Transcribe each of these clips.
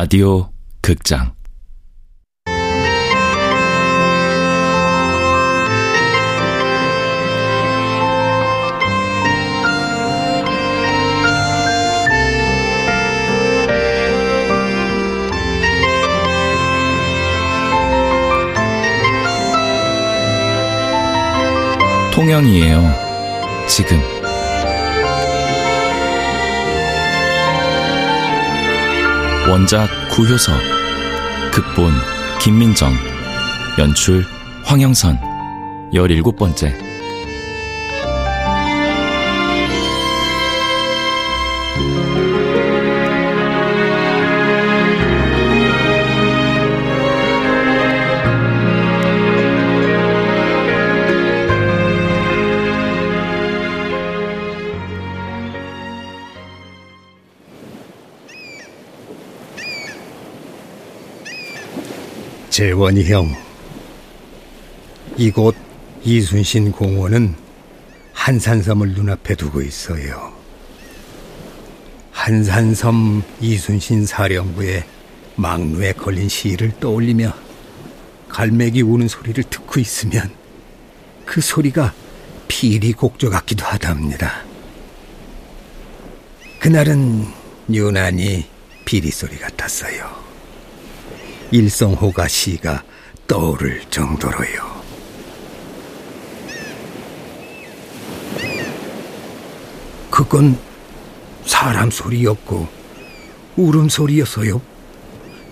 라디오 극장 통영이에요. 지금. 원작 구효석, 극본 김민정, 연출 황영선, 열일곱 번째. 재원이 형, 이곳 이순신 공원은 한산섬을 눈앞에 두고 있어요. 한산섬 이순신 사령부의 망루에 걸린 시를 떠올리며 갈매기 우는 소리를 듣고 있으면 그 소리가 피리 곡조 같기도 하답니다. 그날은 유난히 피리 소리 같았어요. 일성호가 시가 떠오를 정도로요. 그건 사람 소리였고 울음소리였어요.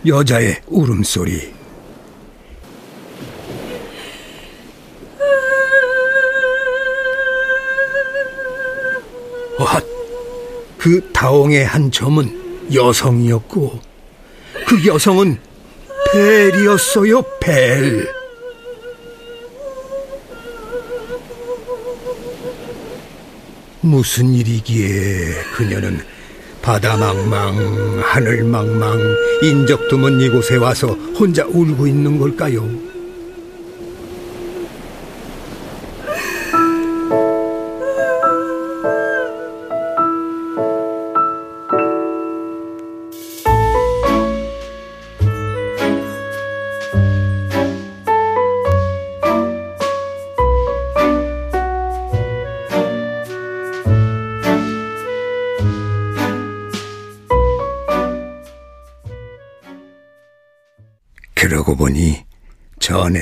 여자의 울음소리. 와, 그 다옹의 한 점은 여성이었고 그 여성은 벨이었어요, 벨. 무슨 일이기에 그녀는 바다 망망, 하늘 망망, 인적 드문 이곳에 와서 혼자 울고 있는 걸까요?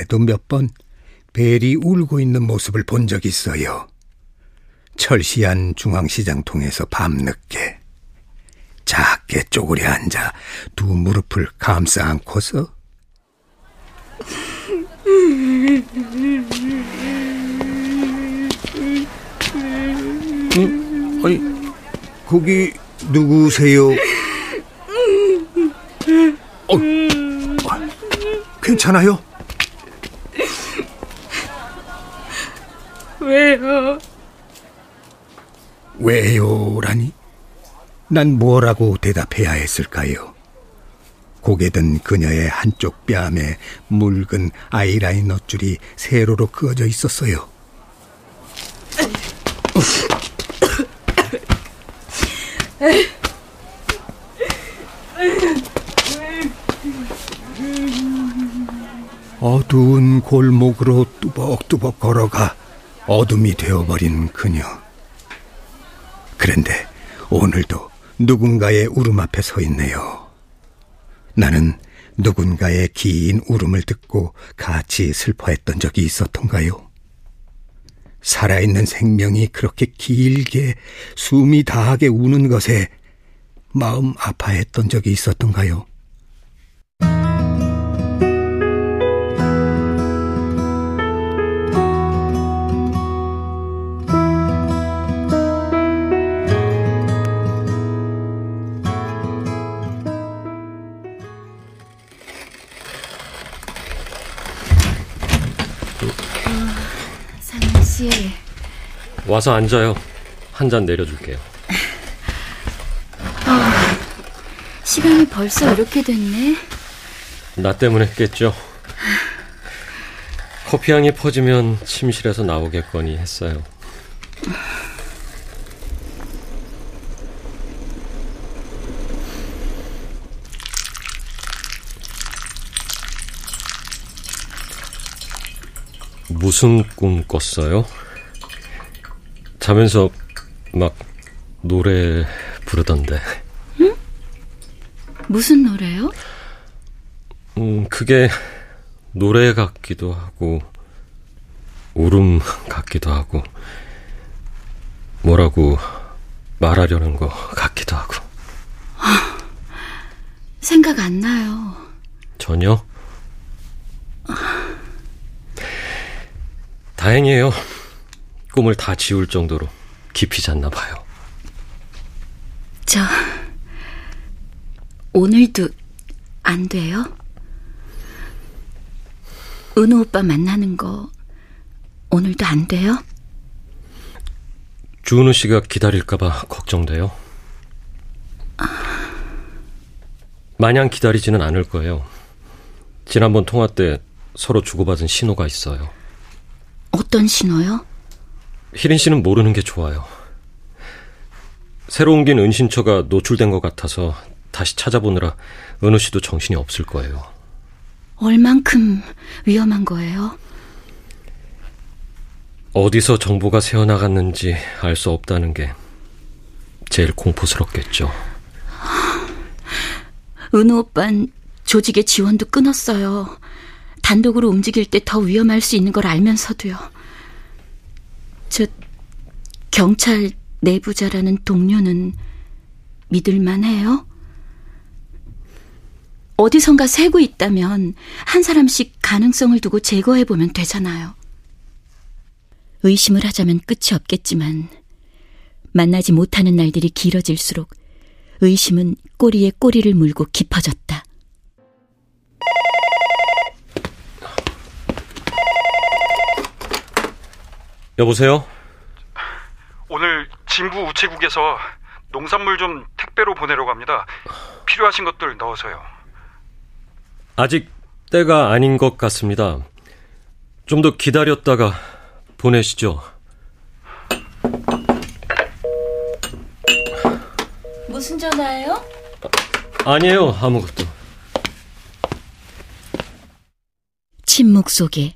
전에도 몇 번 벨이 울고 있는 모습을 본 적이 있어요. 철시한 중앙시장 통해서 밤늦게 작게 쪼그려 앉아 두 무릎을 감싸 안고서 응? 아니 거기 누구세요? 어, 괜찮아요? 왜요? 왜요라니? 난 뭐라고 대답해야 했을까요? 고개 든 그녀의 한쪽 뺨에 묽은 아이라이너 줄이 세로로 그어져 있었어요. 어두운 골목으로 뚜벅뚜벅 걸어가 어둠이 되어버린 그녀. 그런데 오늘도 누군가의 울음 앞에 서 있네요. 나는 누군가의 긴 울음을 듣고 같이 슬퍼했던 적이 있었던가요? 살아있는 생명이 그렇게 길게 숨이 다하게 우는 것에 마음 아파했던 적이 있었던가요? 와서 앉아요. 한 잔 내려줄게요. 아, 시간이 벌써 이렇게 됐네. 나 때문에 했겠죠. 커피향이 퍼지면 침실에서 나오겠거니 했어요. 무슨 꿈 꿨어요? 자면서 막 노래 부르던데. 응? 무슨 노래요? 음, 그게 노래 같기도 하고, 울음 같기도 하고, 뭐라고 말하려는 거 같기도 하고. 생각 안 나요. 전혀? 다행이에요. 꿈을 다 지울 정도로 깊이 잤나 봐요. 저, 오늘도 안 돼요? 은호 오빠 만나는 거 오늘도 안 돼요? 주은우 씨가 기다릴까봐 걱정돼요. 마냥 기다리지는 않을 거예요. 지난번 통화 때 서로 주고받은 신호가 있어요. 어떤 신호요? 희린 씨는 모르는 게 좋아요. 새로 옮긴 은신처가 노출된 것 같아서 다시 찾아보느라 은우 씨도 정신이 없을 거예요. 얼만큼 위험한 거예요? 어디서 정보가 새어나갔는지 알 수 없다는 게 제일 공포스럽겠죠. 은우 오빤 조직의 지원도 끊었어요. 단독으로 움직일 때 더 위험할 수 있는 걸 알면서도요. 저 경찰 내부자라는 동료는 믿을만 해요? 어디선가 새고 있다면 한 사람씩 가능성을 두고 제거해보면 되잖아요. 의심을 하자면 끝이 없겠지만 만나지 못하는 날들이 길어질수록 의심은 꼬리에 꼬리를 물고 깊어졌다. 여보세요? 오늘 진부 우체국에서 농산물 좀 택배로 보내려고 합니다. 필요하신 것들 넣어서요. 아직 때가 아닌 것 같습니다. 좀 더 기다렸다가 보내시죠. 무슨 전화예요? 아니에요, 아무것도. 침묵 속에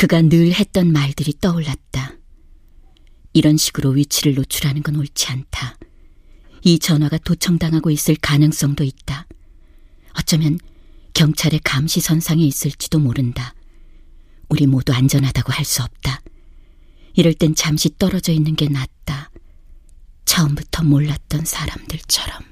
그가 늘 했던 말들이 떠올랐다. 이런 식으로 위치를 노출하는 건 옳지 않다. 이 전화가 도청당하고 있을 가능성도 있다. 어쩌면 경찰의 감시 선상에 있을지도 모른다. 우리 모두 안전하다고 할 수 없다. 이럴 땐 잠시 떨어져 있는 게 낫다. 처음부터 몰랐던 사람들처럼.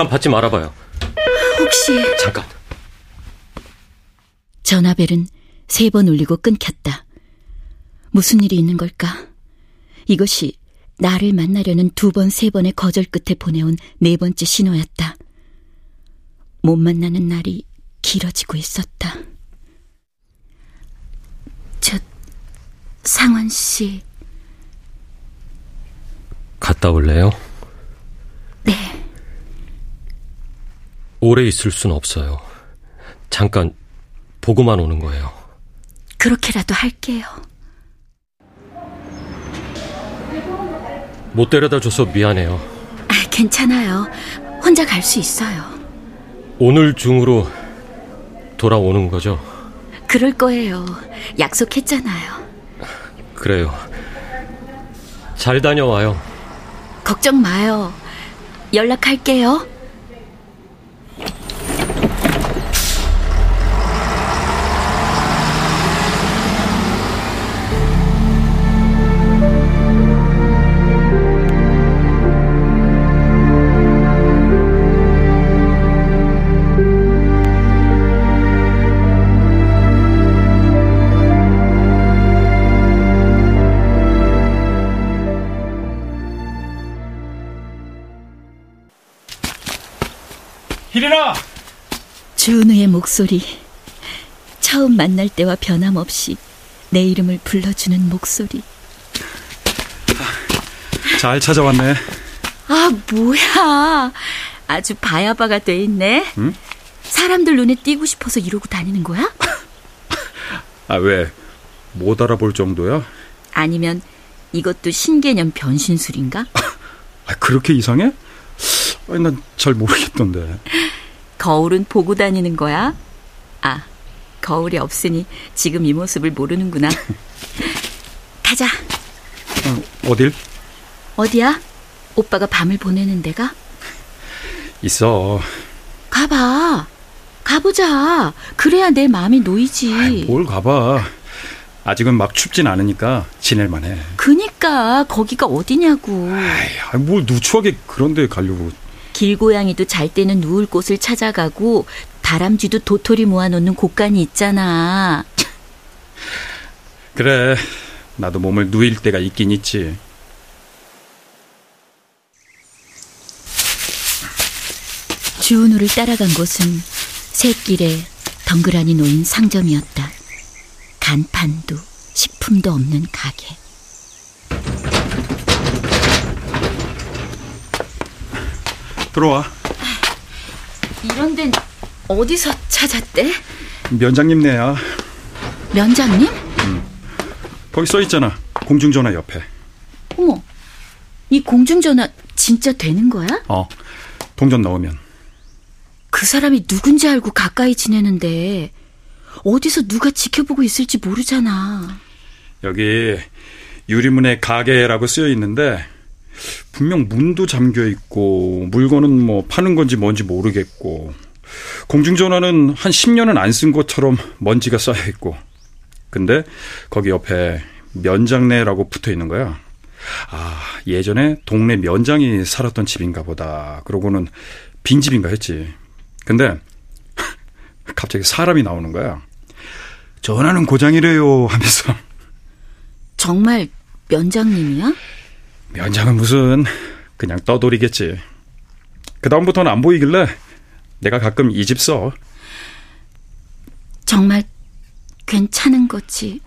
잠깐 받지 말아봐요. 혹시 잠깐. 전화벨은 세 번 울리고 끊겼다. 무슨 일이 있는 걸까? 이것이 나를 만나려는 두 번, 세 번의 거절 끝에 보내온 네 번째 신호였다. 못 만나는 날이 길어지고 있었다. 저, 상원 씨. 갔다 올래요? 네. 오래 있을 순 없어요. 잠깐 보고만 오는 거예요. 그렇게라도 할게요. 못 데려다 줘서 미안해요. 아, 괜찮아요. 혼자 갈 수 있어요. 오늘 중으로 돌아오는 거죠? 그럴 거예요. 약속했잖아요. 그래요. 잘 다녀와요. 걱정 마요. 연락할게요. 주은우의 목소리. 처음 만날 때와 변함없이 내 이름을 불러주는 목소리. 잘 찾아왔네. 아, 뭐야. 아주 바야바가 돼 있네. 응? 사람들 눈에 띄고 싶어서 이러고 다니는 거야? 아, 왜? 못 알아볼 정도야? 아니면 이것도 신개념 변신술인가? 아, 그렇게 이상해? 아니, 난 잘 모르겠던데. 거울은 보고 다니는 거야? 아, 거울이 없으니 지금 이 모습을 모르는구나. 가자. 어, 어딜? 어디야? 오빠가 밤을 보내는 데가? 있어. 가봐. 가보자. 그래야 내 마음이 놓이지. 아이, 뭘 가봐. 아직은 막 춥진 않으니까 지낼만 해. 그니까 거기가 어디냐고. 아이, 뭘 누추하게 그런 데 가려고. 길고양이도 잘 때는 누울 곳을 찾아가고 다람쥐도 도토리 모아놓는 곳간이 있잖아. 그래. 나도 몸을 누일 때가 있긴 있지. 주은우를 따라간 곳은 샛길에 덩그라니 놓인 상점이었다. 간판도 식품도 없는 가게. 들어와. 이런 데는 어디서 찾았대? 면장님네야. 면장님? 거기 써 있잖아. 공중전화 옆에. 어머, 이 공중전화 진짜 되는 거야? 어. 동전 넣으면. 그 사람이 누군지 알고 가까이 지내는데 어디서 누가 지켜보고 있을지 모르잖아. 여기 유리문에 가게라고 쓰여 있는데 분명 문도 잠겨 있고 물건은 뭐 파는 건지 뭔지 모르겠고 공중전화는 한 10년은 안 쓴 것처럼 먼지가 쌓여 있고 근데 거기 옆에 면장내라고 붙어 있는 거야. 아, 예전에 동네 면장이 살았던 집인가 보다. 그러고는 빈집인가 했지. 근데 갑자기 사람이 나오는 거야. 전화는 고장이래요 하면서 정말 면장님이야? 면장은 무슨 그냥 떠돌이겠지. 그 다음부터는 안 보이길래 내가 가끔 이 집 써. 정말 괜찮은 거지.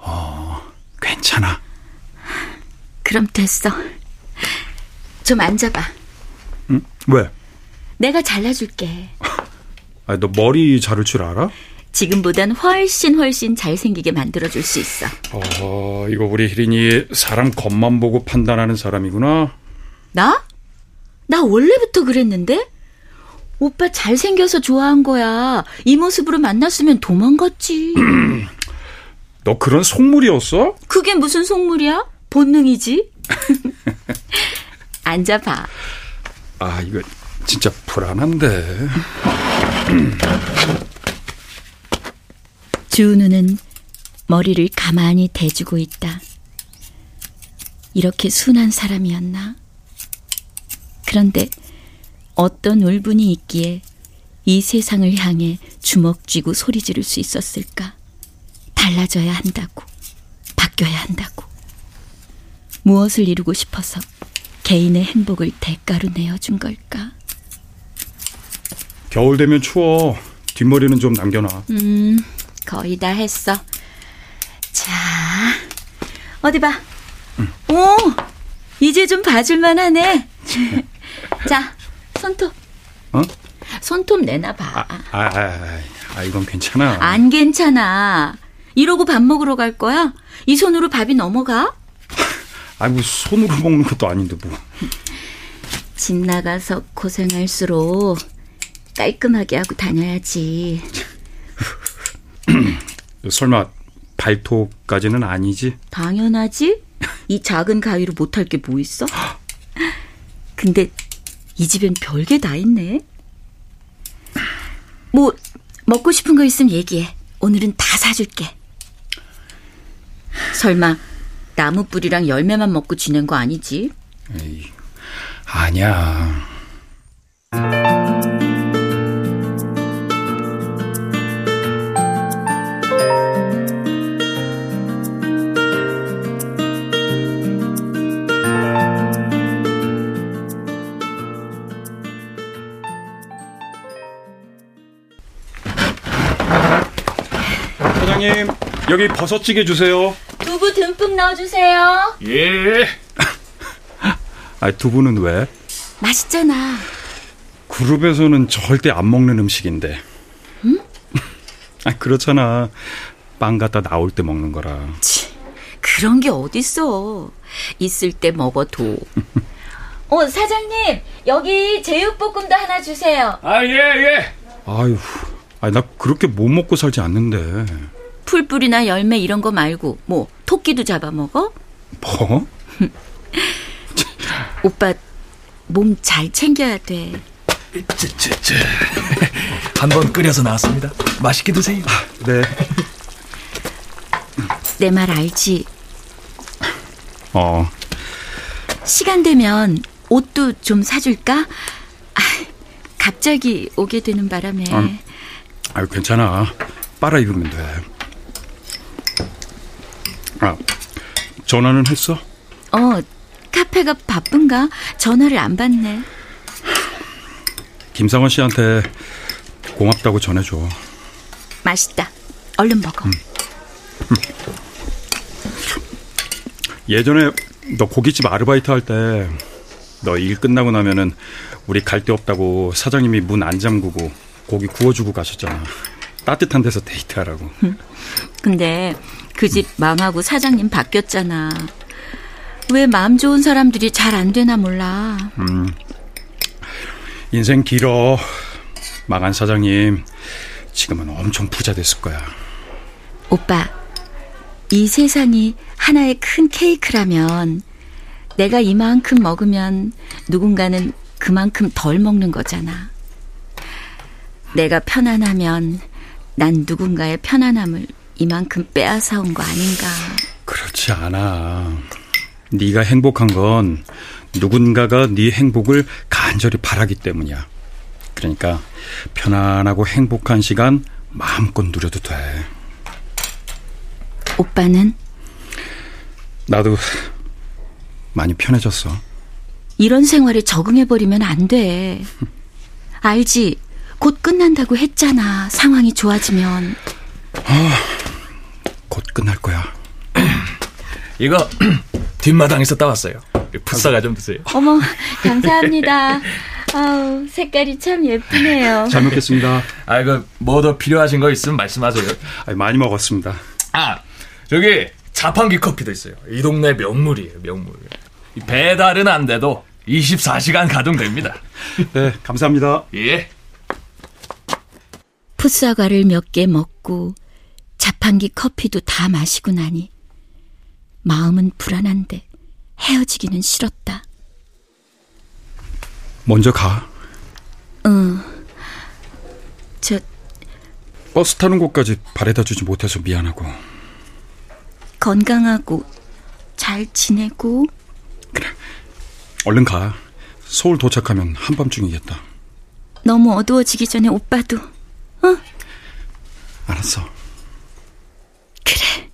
괜찮아. 그럼 됐어. 좀 앉아봐. 응? 왜? 내가 잘라줄게. 아, 너 머리 자를 줄 알아? 지금보단 훨씬 훨씬 잘생기게 만들어줄 수 있어. 어, 이거 우리 혜린이 사람 겉만 보고 판단하는 사람이구나. 나? 나 원래부터 그랬는데? 오빠 잘생겨서 좋아한 거야. 이 모습으로 만났으면 도망갔지. 너 그런 속물이었어? 그게 무슨 속물이야? 본능이지. 앉아봐. 아, 이거 진짜 불안한데. 주은우는 머리를 가만히 대주고 있다. 이렇게 순한 사람이었나? 그런데 어떤 울분이 있기에 이 세상을 향해 주먹 쥐고 소리 지를 수 있었을까? 달라져야 한다고, 바뀌어야 한다고. 무엇을 이루고 싶어서 개인의 행복을 대가로 내어준 걸까? 겨울 되면 추워. 뒷머리는 좀 남겨놔. 음, 거의 다 했어. 자, 어디 봐. 오, 이제 좀 봐줄만 하네. 자, 손톱. 어? 손톱 내놔봐. 아, 아, 아, 아, 이건 괜찮아. 안 괜찮아. 이러고 밥 먹으러 갈 거야? 이 손으로 밥이 넘어가? 아, 뭐 손으로 먹는 것도 아닌데 뭐. 집 나가서 고생할수록 깔끔하게 하고 다녀야지. 설마 발톱까지는 아니지? 당연하지? 이 작은 가위로 못할 게 뭐 있어? 근데 이 집엔 별게 다 있네. 뭐 먹고 싶은 거 있으면 얘기해. 오늘은 다 사줄게. 설마 나무 뿌리랑 열매만 먹고 지낸 거 아니지? 에이, 아니야. 여기 버섯찌개 주세요. 두부 듬뿍 넣어주세요. 예. 아, 두부는 왜? 맛있잖아. 그룹에서는 절대 안 먹는 음식인데. 응? 아, 그렇잖아. 빵 갖다 나올 때 먹는 거라. 치, 그런 게 어딨어. 있을 때 먹어도. 어, 사장님, 여기 제육볶음도 하나 주세요. 아, 예, 예. 아유, 아니, 나 그렇게 못 먹고 살지 않는데. 풀뿌리나 열매 이런 거 말고, 뭐, 토끼도 잡아먹어? 뭐? 오빠, 몸 잘 챙겨야 돼. 쯔쯔쯔. 한번 끓여서 나왔습니다. 맛있게 드세요. 네. 내 말 알지? 어, 시간 되면 옷도 좀 사줄까? 아, 갑자기 오게 되는 바람에. 음. 아유, 괜찮아. 빨아 입으면 돼. 전화는 했어? 어, 카페가 바쁜가? 전화를 안 받네. 김상원 씨한테 고맙다고 전해줘. 맛있다. 얼른 먹어. 예전에 너 고깃집 아르바이트 할 때 너 일 끝나고 나면은 우리 갈 데 없다고 사장님이 문 안 잠그고 고기 구워주고 가셨잖아. 따뜻한 데서 데이트하라고. 근데 그 집 망하고 사장님 바뀌었잖아. 왜 마음 좋은 사람들이 잘 안 되나 몰라. 음. 인생 길어. 망한 사장님 지금은 엄청 부자 됐을 거야. 오빠, 이 세상이 하나의 큰 케이크라면 내가 이만큼 먹으면 누군가는 그만큼 덜 먹는 거잖아. 내가 편안하면 난 누군가의 편안함을 이만큼 빼앗아 온 거 아닌가. 그렇지 않아. 네가 행복한 건 누군가가 네 행복을 간절히 바라기 때문이야. 그러니까 편안하고 행복한 시간 마음껏 누려도 돼. 오빠는 나도 많이 편해졌어. 이런 생활에 적응해버리면 안 돼. 알지? 곧 끝난다고 했잖아. 상황이 좋아지면. 곧 끝날 거야. 이거 뒷마당에서 따왔어요. 풋사가 좀 드세요. 어머, 감사합니다. 아우, 색깔이 참 예쁘네요. 잘 먹겠습니다. 아, 이거 뭐 더 필요하신 거 있으면 말씀하세요. 아니, 많이 먹었습니다. 아, 저기 자판기 커피도 있어요. 이 동네 명물이에요, 명물. 이 배달은 안 돼도 24시간 가동됩니다. 네, 감사합니다. 예. 풋사과를 몇 개 먹고 자판기 커피도 다 마시고 나니 마음은 불안한데 헤어지기는 싫었다. 먼저 가. 응. 저 버스 타는 곳까지 바래다 주지 못해서 미안하고. 건강하고 잘 지내고 얼른 가. 서울 도착하면 한밤중이겠다. 너무 어두워지기 전에 오빠도 알았어. 그래.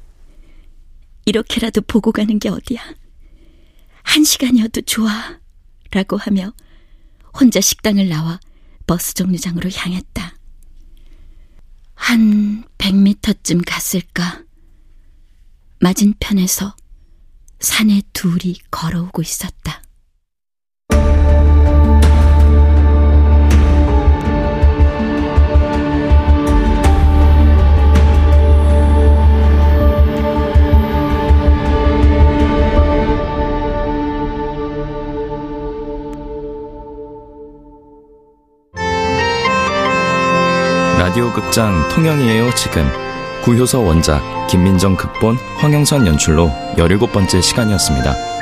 이렇게라도 보고 가는 게 어디야. 한 시간이어도 좋아. 라고 하며 혼자 식당을 나와 버스 정류장으로 향했다. 한 100미터쯤 갔을까. 맞은편에서 산에 둘이 걸어오고 있었다. 극장 통영이에요 지금 구효서 원작 김민정 극본 황영선 연출로 17번째 시간이었습니다.